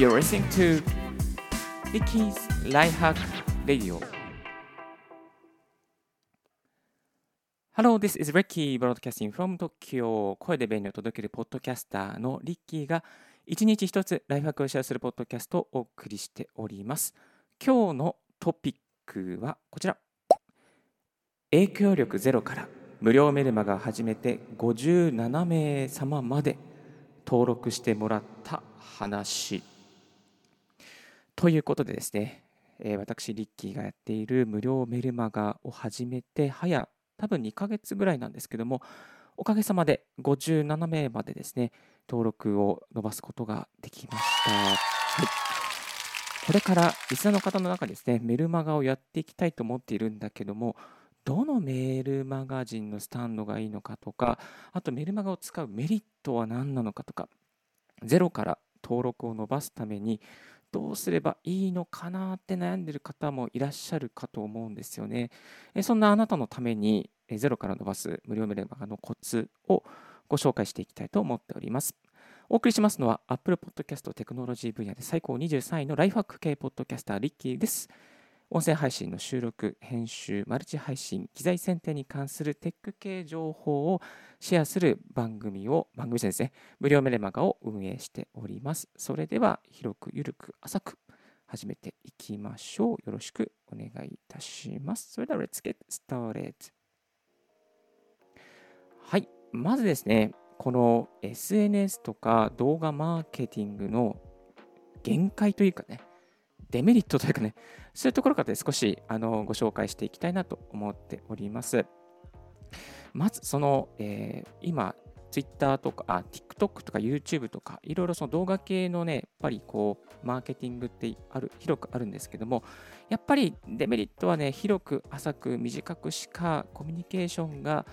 You're listening to Ricky's Life Hack Radio. Hello, this is Ricky broadcasting from Tokyo. 声で便利を届けるポッドキャスターのリッキーが一日一つライフハックをシェアするポッドキャストをお送りしております。今日のトピックはこちら。影響力ゼロから無料メルマガ始めて57名様まで登録してもらった話。ということでですね、えー、私、リッキーがやっている無料メルマガを始めて、早多分2ヶ月ぐらいなんですけども、おかげさまで57名までですね、登録を伸ばすことができました。はい、これからリスナーの方の中ですね、メルマガをやっていきたいと思っているんだけども、どのメールマガジンのスタンドがいいのかとか、あとメルマガを使うメリットは何なのかとか、ゼロから登録を伸ばすためにどうすればいいのかなって悩んでる方もいらっしゃるかと思うんですよね。そんなあなたのためにゼロから伸ばす無料メルマガのコツをご紹介していきたいと思っております。お送りしますのは Apple Podcast テクノロジー分野で最高23位のライフハック系ポッドキャスターリッキーです。音声配信の収録、編集、マルチ配信、機材選定に関するテック系情報をシェアする番組を、番組ですね、無料メルマガを運営しております。それでは、広く、ゆるく、浅く始めていきましょう。よろしくお願いいたします。それでは、Let's get started. はい、まずですね、この SNS とか動画マーケティングの限界というかね、デメリットというかね、そういうところから少しあのご紹介していきたいなと思っております。まず、その、えー、今、Twitter とかあ、TikTok とか YouTube とか、いろいろその動画系のね、やっぱりこう、マーケティングってある広くあるんですけども、やっぱりデメリットはね、広く、浅く、短くしかコミュニケーションが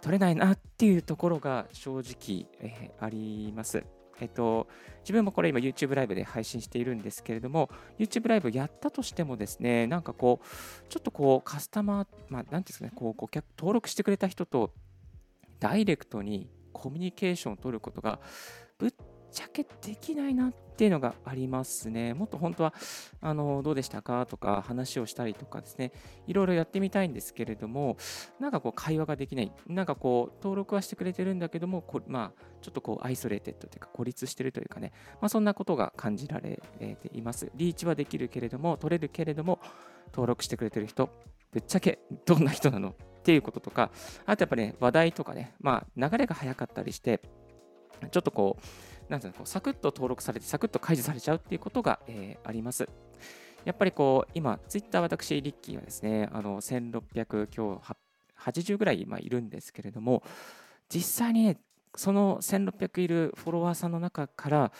取れないなっていうところが正直、えー、あります。えっと、自分もこれ今 YouTube ライブで配信しているんですけれども、YouTube ライブやったとしてもですね、なんかこう、ちょっとこうカスタマー、まあ、なんていうんですかね、こう顧客、登録してくれた人とダイレクトにコミュニケーションを取ることがぶっちゃけできないなっていうのがありますね。もっと本当は、あの、どうでしたかとか話をしたりとかですね、いろいろやってみたいんですけれども、なんかこう会話ができない。なんかこう、登録はしてくれてるんだけども、こまあ、ちょっとこう、 isolated というか、孤立してるというかね、まあ、そんなことが感じられています。リーチはできるけれども、取れるけれども、登録してくれてる人、ぶっちゃけどんな人なのっていうこととか、あとやっぱね、話題とかね、まあ、流れが早かったりして、ちょっとこう、なんていうのこうサクッと登録されて、サクッと解除されちゃうっていうことが、えー、あります。やっぱりこう、今、ツイッター私、リッキーはですね、あの1600、今日80ぐらい今いるんですけれども、実際にね、その1600いるフォロワーさんの中から、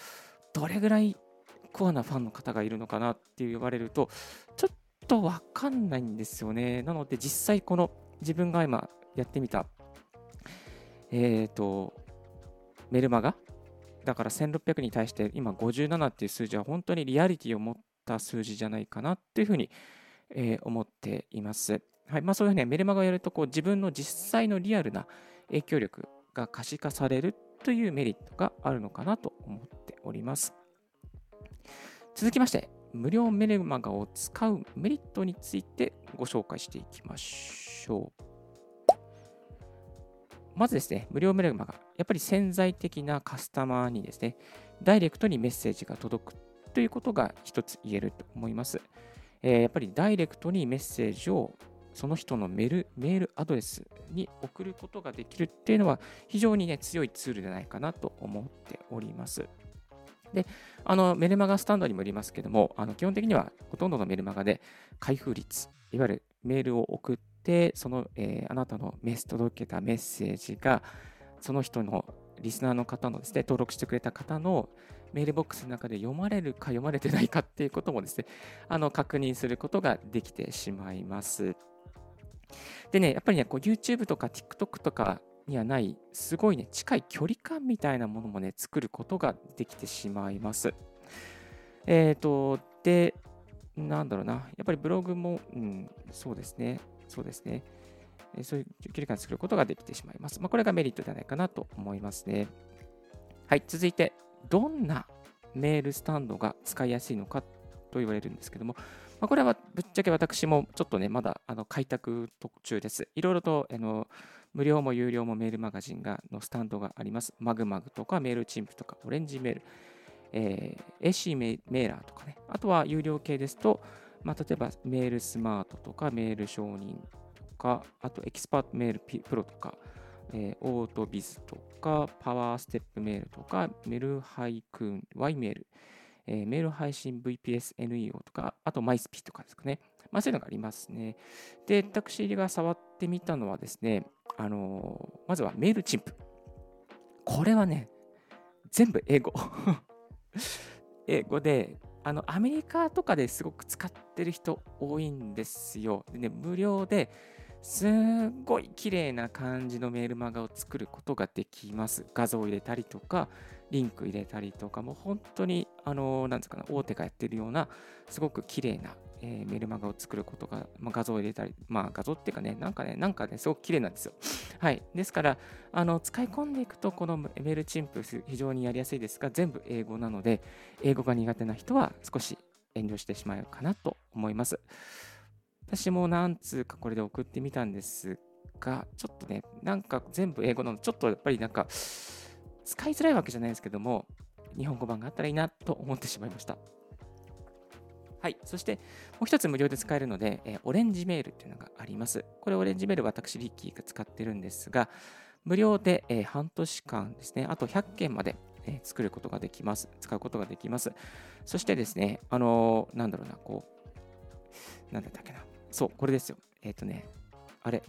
どれぐらいコアなファンの方がいるのかなって言われると、ちょっとわかんないんですよね。なので、実際この自分が今やってみた、えっ、ー、と、メルマガだから1600に対して今57っていう数字は本当にリアリティを持った数字じゃないかなっていうふうに、えー、思っています。はいまあ、そういうふうにメルマガをやるとこう自分の実際のリアルな影響力が可視化されるというメリットがあるのかなと思っております。続きまして、無料メルマガを使うメリットについてご紹介していきましょう。まずですね、無料メルマガ、やっぱり潜在的なカスタマーにですね、ダイレクトにメッセージが届くということが一つ言えると思います。えー、やっぱりダイレクトにメッセージをその人のメールメールアドレスに送ることができるっていうのは非常にね強いツールじゃないかなと思っております。で、あのメルマガスタンドにもよりますけども、あの基本的にはほとんどのメルマガで開封率、いわゆるメールを送って、その、えー、あなたのメス届けたメッセージが、その人のリスナーの方のですね、登録してくれた方のメールボックスの中で読まれるか読まれてないかっていうこともですね、あの確認することができてしまいます。でね、やっぱりね、こう YouTube とか TikTok とかにはない、すごいね、近い距離感みたいなものもね、作ることができてしまいます。えっ、ー、と、で、なんだろうな、やっぱりブログも、うん、そうですね、そうですね。そういう距離感を作ることができてしまいます。まあ、これがメリットではないかなと思いますね。はい、続いて、どんなメールスタンドが使いやすいのかと言われるんですけども、まあ、これはぶっちゃけ私もちょっとね、まだあの開拓途中です。いろいろとあの無料も有料もメールマガジンがのスタンドがあります。まぐまぐとか Mailchimp とかオレンジメール、えー、AC メーラーとかね。あとは有料系ですと、まあ、例えばメールスマートとかメール商人とか、あとエキスパートメールプロとか、えー、オートビズとか、パワーステップメールとか、める配くん、Y メール、えー、メール配信 VPSNEO とか、あと MySP とかですかね。まあ、そういうのがありますね。で、私が触ってみたのはですね、あのー、まずはメールチンプ。これはね、全部英語。英語で、あの、アメリカとかですごく使ってる人多いんですよ。でね、無料で、すっごい綺麗な感じのメールマガを作ることができます。画像を入れたりとか、リンク入れたりとか、もう本当に、あの、なんですかね、大手がやってるような、すごく綺麗な、えー、メルマガを作ることが、まあ、画像を入れたり、まあ画像っていうかね、なんかね、なんかね、すごく綺麗なんですよ。はい。ですから、あの、使い込んでいくと、このメールチンプ非常にやりやすいですが、全部英語なので、英語が苦手な人は少し遠慮してしまうかなと思います。私も何通かこれで送ってみたんですが、ちょっとね、なんか全部英語なのでちょっとやっぱりなんか、使いづらいわけじゃないですけども、日本語版があったらいいなと思ってしまいました。はい。そして、もう一つ無料で使えるので、えー、オレンジメールっていうのがあります。これオレンジメール私、リッキーが使ってるんですが、無料で、えー、半年間ですね、あと100件まで、えー、作ることができます。使うことができます。そしてですね、あのー、なんだろうな、こう、なんだったっけな。そう、これですよ。えっ、とね、あれ、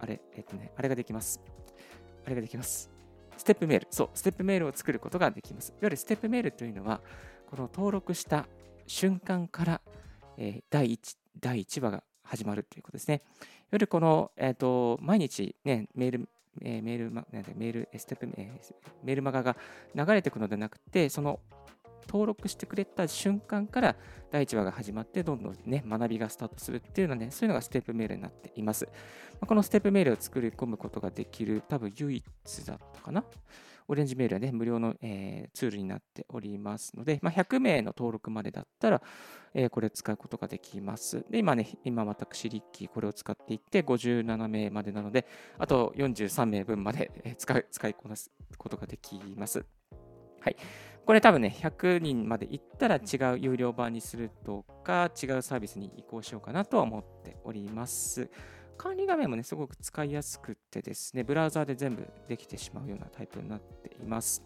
あれ、えっ、とね、あれができます。あれができます。ステップメール。そう、ステップメールを作ることができます。いわゆるステップメールというのは、この登録した瞬間から、えー、第 1, 第1話が始まるということですね。いわゆるこの、えーと、毎日、ね、メール、えー、メール、なんメール、ステップ、えー、メールマガが流れていくのではなくて、その登録してくれた瞬間から第1話が始まってどんどんね学びがスタートするっていうのはねそういうのがステップメールになっています、まこのステップメールを作り込むことができる多分唯一だったかなオレンジメールはね、無料の、えー、ツールになっておりますので、まあ、100名の登録までだったら、えー、これを使うことができます。で、今ね、今私、リッキー、これを使っていって、57名までなので、あと43名分まで使い使いこなすことができます。はい。これ多分ね、100人まで行ったら違う有料版にするとか、違うサービスに移行しようかなとは思っております。管理画面もね、すごく使いやすくてですね、ブラウザーで全部できてしまうようなタイプになっています。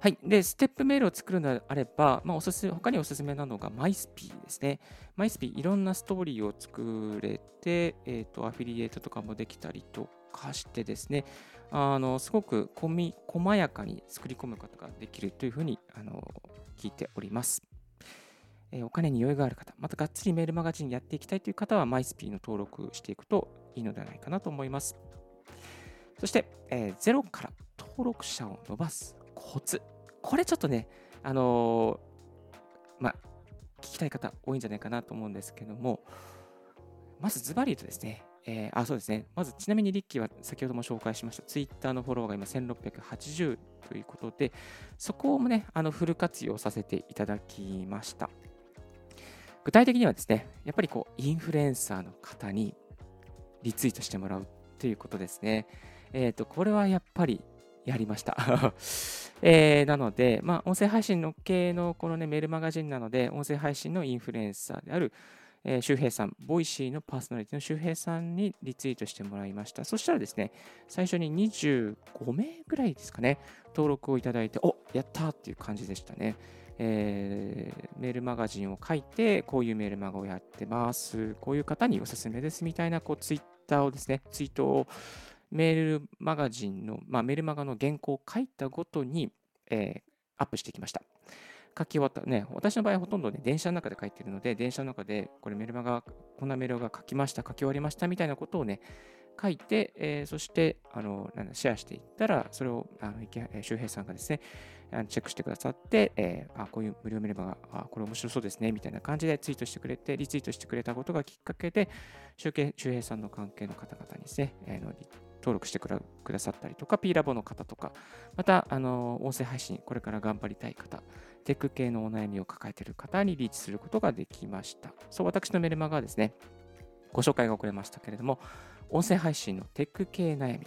はい。で、ステップメールを作るのであれば、まあ、おすす他におすすめなのが MySP ですね。MySP、いろんなストーリーを作れて、えっ、ー、と、アフィリエイトとかもできたりとかしてですね、あのすごくこみ細やかに作り込むことができるというふうにあの聞いております。え、お金に余裕がある方、またがっつりメールマガジンやっていきたいという方は MySP の登録していくといいのではないかなと思います。そして、えー、ゼロから登録者を伸ばすコツ。これちょっとね、あのー、まあ、聞きたい方多いんじゃないかなと思うんですけども、まずズバリ言うとですね、えー、あ、そうですね。まず、ちなみにリッキーは先ほども紹介しました、ツイッターのフォロワーが今1680ということで、そこもね、あのフル活用させていただきました。具体的にはですね、やっぱりこう、インフルエンサーの方にリツイートしてもらうということですね。えっ、ー、と、これはやっぱりやりました。えー、なので、まあ、音声配信の系のこのね、メールマガジンなので、音声配信のインフルエンサーであるえー、周平さん、 Voicy のパーソナリティの周平さんにリツイートしてもらいました。そしたらですね、最初に25名ぐらいですかね、登録をいただいて、おやったーっていう感じでしたね。えー、メールマガジンを書いて、こういうメールマガをやってます。こういう方におすすめですみたいなこうツイッターをですね、ツイートをメールマガジンの、まあ、メールマガの原稿を書いたごとに、えー、アップしてきました。書き終わった。ね、私の場合ほとんどね、電車の中で書いてるので、電車の中で、これメルマガ、こんなメールが書きました、書き終わりましたみたいなことをね、書いて、えー、そして、あの、なんだ、シェアしていったら、それを、あの、周平さんがですね、チェックしてくださって、えー、あ、こういう無料メルマガ、あ、これ面白そうですね、みたいな感じでツイートしてくれて、リツイートしてくれたことがきっかけで、周平さんの関係の方々にですね、えー、登録してくださったりとか、P ラボの方とか、また、あの音声配信、これから頑張りたい方、テック系のお悩みを抱えている方にリーチすることができました。そう、私のメルマガはですね、ご紹介が遅れましたけれども、音声配信のテック系悩み、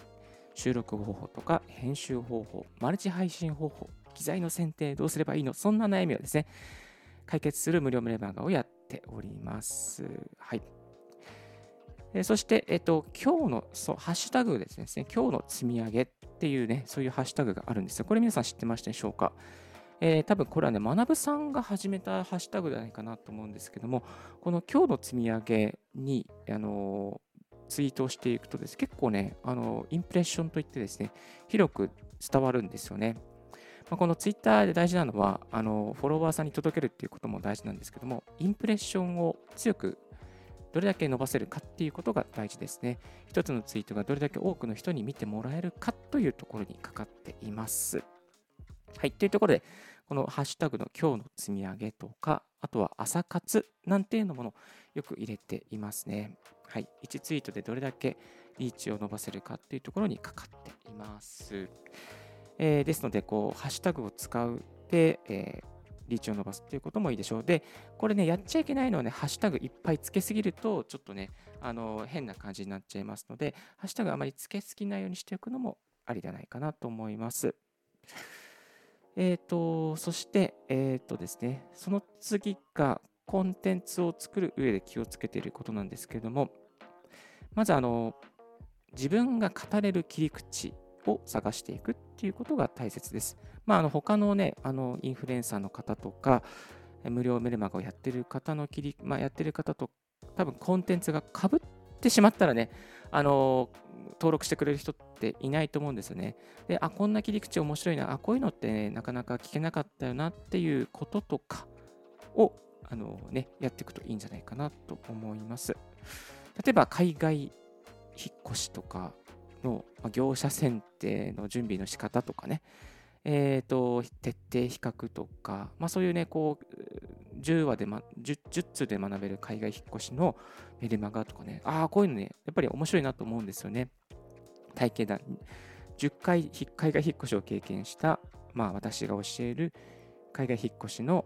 収録方法とか編集方法、マルチ配信方法、機材の選定どうすればいいの？そんな悩みをですね、解決する無料メルマガをやっております。はい。えそして、えっと、今日のそうハッシュタグですね、今日の積み上げっていうね、そういうハッシュタグがあるんですよ。これ皆さん知ってましたでしょうか？えー、多分これはね、学さんが始めたハッシュタグじゃないかなと思うんですけども、この今日の積み上げに、あのツイートをしていくとです、結構ね、あのインプレッションといってですね、広く伝わるんですよね。まあ、このツイッターで大事なのはあの、フォロワーさんに届けるっていうことも大事なんですけども、インプレッションを強くどれだけ伸ばせるかっていうことが大事ですね。一つのツイートがどれだけ多くの人に見てもらえるかというところにかかっています。はい。というところで、このハッシュタグの今日の積み上げとか、あとは朝活なんていうのものよく入れていますね。はい。1ツイートでどれだけリーチを伸ばせるかっていうところにかかっています。えー、ですので、こう、ハッシュタグを使うで、えー、リーチを伸ばすっていうこともいいでしょう。で、これね、やっちゃいけないのはね、ハッシュタグいっぱいつけすぎると、ちょっとね、あの変な感じになっちゃいますので、ハッシュタグあまりつけすぎないようにしておくのもありじゃないかなと思います。えっ、ー、と、そして、えっ、ー、とですね、その次がコンテンツを作る上で気をつけていることなんですけれども、まず、あの、自分が語れる切り口を探していくっていうことが大切です。まあ、あの他のね、あのインフルエンサーの方とか、無料メルマガをやってる方の切り、まあ、やってる方と多分コンテンツがかぶってしまったらね、あの登録してくれる人っていないと思うんですよね。で、あ、こんな切り口面白いな、あ、こういうのって、ね、なかなか聞けなかったよなっていうこととかを、あのね、やっていくといいんじゃないかなと思います。例えば、海外引っ越しとかの業者選定の準備の仕方とかね、えーと、徹底比較とか、まあ、そういうね、こう10話で、ま、10, 10通で学べる海外引っ越しのメルマガとかね、ああ、こういうのね、やっぱり面白いなと思うんですよね。体験談、10回海外引っ越しを経験した、まあ、私が教える海外引っ越しの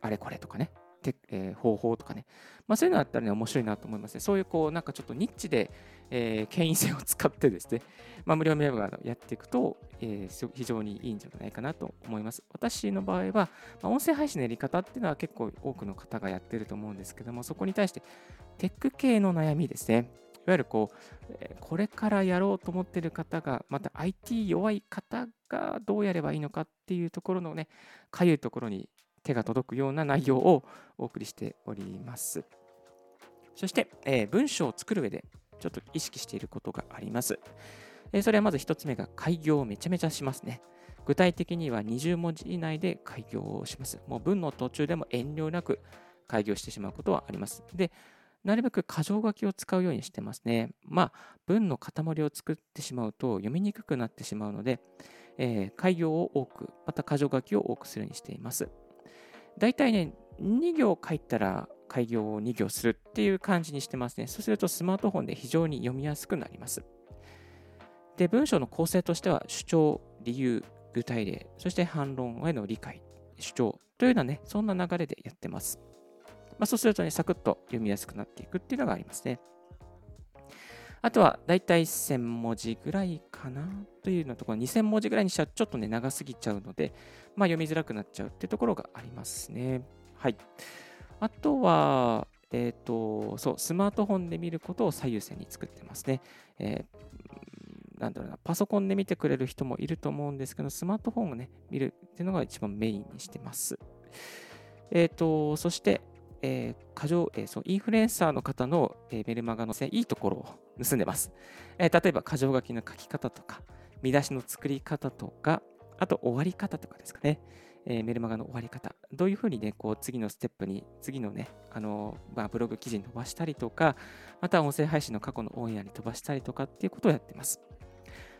あれこれとかね、てえー、方法とかね、まあ、そういうのだったらね、面白いなと思いますね。そういうこう、なんかちょっとニッチで、えー、権威性を使ってですね、まあ、無料メルマガやっていくと、えー、非常にいいんじゃないかなと思います。私の場合は、まあ、音声配信のやり方っていうのは結構多くの方がやってると思うんですけども、そこに対してテック系の悩みですね。いわゆるこう、これからやろうと思ってる方が、また IT 弱い方がどうやればいいのかっていうところのね、かゆいところに手が届くような内容をお送りしております。そして、えー、文章を作る上でちょっと意識していることがあります。え、それはまず1つ目が開業をめちゃめちゃしますね。具体的には20文字以内で開業をします。もう文の途中でも遠慮なく開業してしまうことはあります。で、なるべく箇条書きを使うようにしてますね。まあ、文の塊を作ってしまうと読みにくくなってしまうので、えー、開業を多く、また箇条書きを多くするようにしています。大体ね、2行書いたら開業を2行するっていう感じにしてますね。そうするとスマートフォンで非常に読みやすくなります。で、文章の構成としては主張、理由、具体例、そして反論への理解、主張というようなね、そんな流れでやってます。まあ、そうするとね、サクッと読みやすくなっていくっていうのがありますね。あとは、だいたい1000文字ぐらいかなというのところ、2000文字ぐらいにしちゃちょっとね、長すぎちゃうので、まあ、読みづらくなっちゃうっていうところがありますね。はい。あとは、え、ー、と、そう、スマートフォンで見ることを最優先に作ってますね。えー、なんだろうな、パソコンで見てくれる人もいると思うんですけど、スマートフォンをね、見るっていうのが一番メインにしてます。え、ー、と、そして、えー、過剰、えー、そうインフルエンサーの方の、えー、メルマガの、いいところを盗んでます。えー、例えば、箇条書きの書き方とか、見出しの作り方とか、あと終わり方とかですかね。えー、メルマガの終わり方。どういうふうにね、こう次のステップに、次のね、あのまあ、ブログ記事に飛ばしたりとか、また音声配信の過去のオンエアに飛ばしたりとかっていうことをやってます。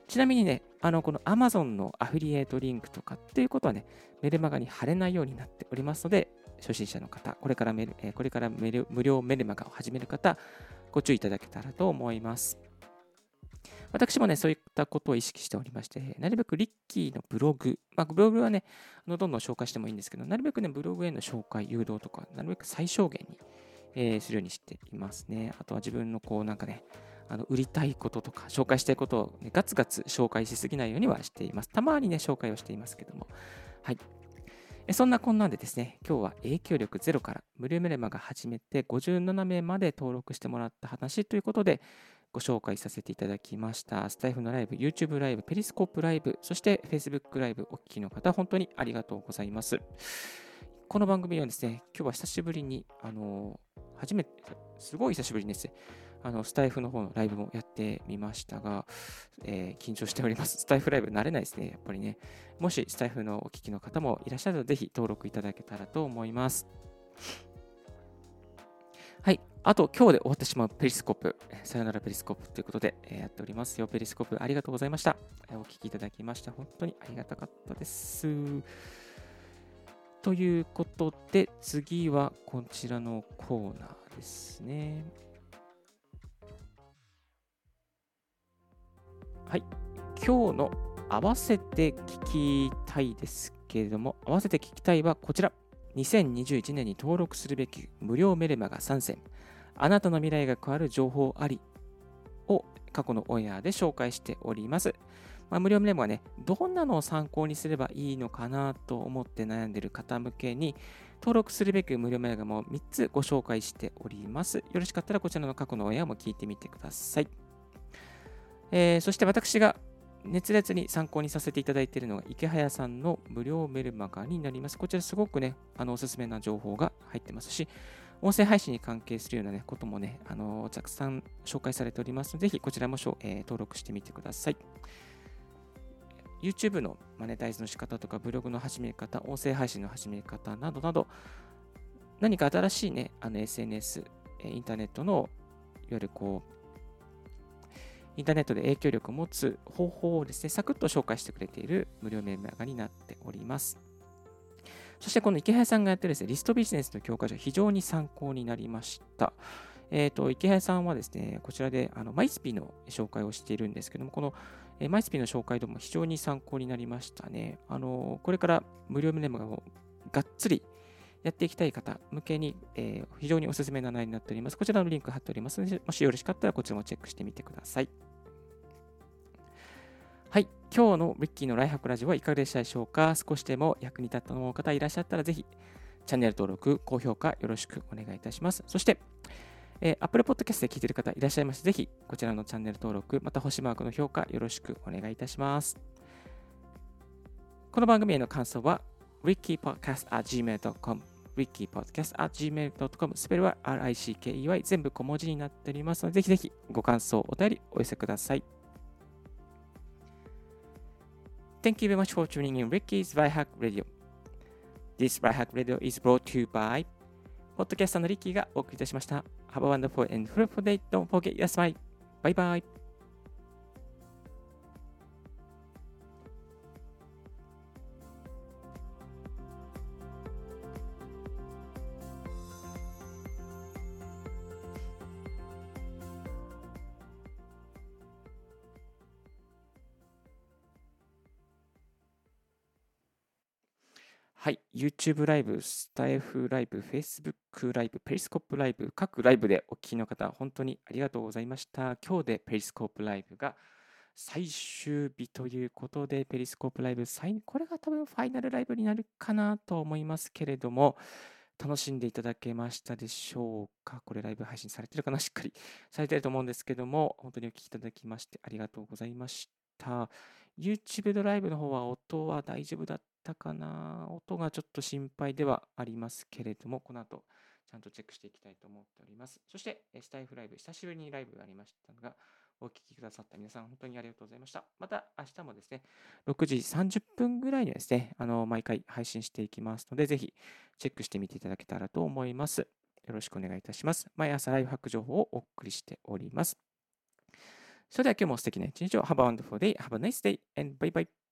ちなみにね、あのこの Amazon のアフィリエイトリンクとかっていうことはね、メルマガに貼れないようになっておりますので、初心者の方、これからメルえこれから無料メルマガを始める方、ご注意いただけたらと思います。私もね、そういったことを意識しておりまして、なるべくリッキーのブログ、まあ、ブログはね、あのどんどん紹介してもいいんですけど、なるべくね、ブログへの紹介、誘導とか、なるべく最小限に、えー、するようにしていますね。あとは自分のこう、なんかね、あの売りたいこととか、紹介したいことを、ね、ガツガツ紹介しすぎないようにはしています。たまにね、紹介をしていますけども。はい。そんなこんなんでですね、今日は影響力ゼロから無料メルマガ始めて57名まで登録してもらった話ということでご紹介させていただきました。スタイフのライブ、YouTube ライブ、ペリスコープライブ、そして Facebook ライブお聞きの方、本当にありがとうございます。この番組はですね、今日は久しぶりに、あの、初めて、すごい久しぶりにですね、あのスタイフの方のライブもやってみましたが、えー、緊張しております。スタイフライブ慣れないですね、やっぱりね。もしスタイフのお聞きの方もいらっしゃると、ぜひ登録いただけたらと思います。あと、今日で終わってしまうペリスコープ。さよならペリスコープということで、えー、やっておりますよ。ペリスコープありがとうございました。お聞きいただきまして、本当にありがたかったです。ということで、次はこちらのコーナーですね。はい。今日の合わせて聞きたいですけれども、合わせて聞きたいはこちら。2021年に登録するべき無料メルマガ3選。あなたの未来が変わる情報ありを過去のオンエアで紹介しております。まあ、無料メルマガね、どんなのを参考にすればいいのかなと思って悩んでいる方向けに、登録するべき無料メルマガも3つご紹介しております。よろしかったらこちらの過去のオンエアも聞いてみてください。えー、そして私が熱烈に参考にさせていただいているのが池早さんの無料メルマガになります。こちらすごくね、あのおすすめな情報が入ってますし、音声配信に関係するような、ね、こともね、あのたくさん紹介されておりますので、ぜひこちらも、えー、登録してみてください。YouTube のマネタイズの仕方とか、ブログの始め方、音声配信の始め方などなど、何か新しいね、あの SNS、インターネットの、いわゆるこう、インターネットで影響力を持つ方法をですね、サクッと紹介してくれている無料メルマガになっております。そしてこの池早さんがやってるですね、リストビジネスの教科書、非常に参考になりました。えっ、ー、と、池早さんはですね、こちらであのマイスピの紹介をしているんですけども、この、え、マイスピの紹介でも非常に参考になりましたね。あの、これから無料メルマガをがっつりやっていきたい方向けに、えー、非常におすすめな内容になっております。こちらのリンク貼っておりますので、もしよろしかったらこちらもチェックしてみてください。今日のリッキーのライハクラジオはいかがでしたでしょうか？少しでも役に立ったと思う方いらっしゃったらぜひチャンネル登録、高評価よろしくお願いいたします。そして、えー、Apple Podcast で聞いている方いらっしゃいまして、ぜひこちらのチャンネル登録、また星マークの評価よろしくお願いいたします。この番組への感想は rickypodcast.gmail.com rickypodcast.gmail.com スペルは RICKEY 全部小文字になっておりますので、ぜひぜひご感想、お便りお寄せください。Thank you very much for tuning in Ricky's Byhack Radio. This Byhack Radio is brought to you by ポッドキャスターのリッキーがお送りいたしました。Have a wonderful and fruitful day. Don't forget your smile. Bye bye. はい。YouTube ライブ、スタイフライブ、Facebook ライブ、ペリスコープライブ、各ライブでお聞きの方、本当にありがとうございました。今日でペリスコープライブが最終日ということで、ペリスコープライブ、これが多分ファイナルライブになるかなと思いますけれども、楽しんでいただけましたでしょうか？これライブ配信されてるかな？しっかり されてると思うんですけども、本当にお聞きいただきましてありがとうございました。YouTube のライブの方は音は大丈夫だったかな音がちょっと心配ではありますけれども、この後ちゃんとチェックしていきたいと思っております。そして、スタイフライブ、久しぶりにライブがありましたのが、お聞きくださった皆さん、本当にありがとうございました。また明日もですね、6時30分ぐらいにはですね、あの毎回配信していきますので、ぜひチェックしてみていただけたらと思います。よろしくお願いいたします。毎朝ライフハック情報をお送りしております。それでは今日も素敵な一日を。Have a wonderful day. Have a nice day. And bye bye.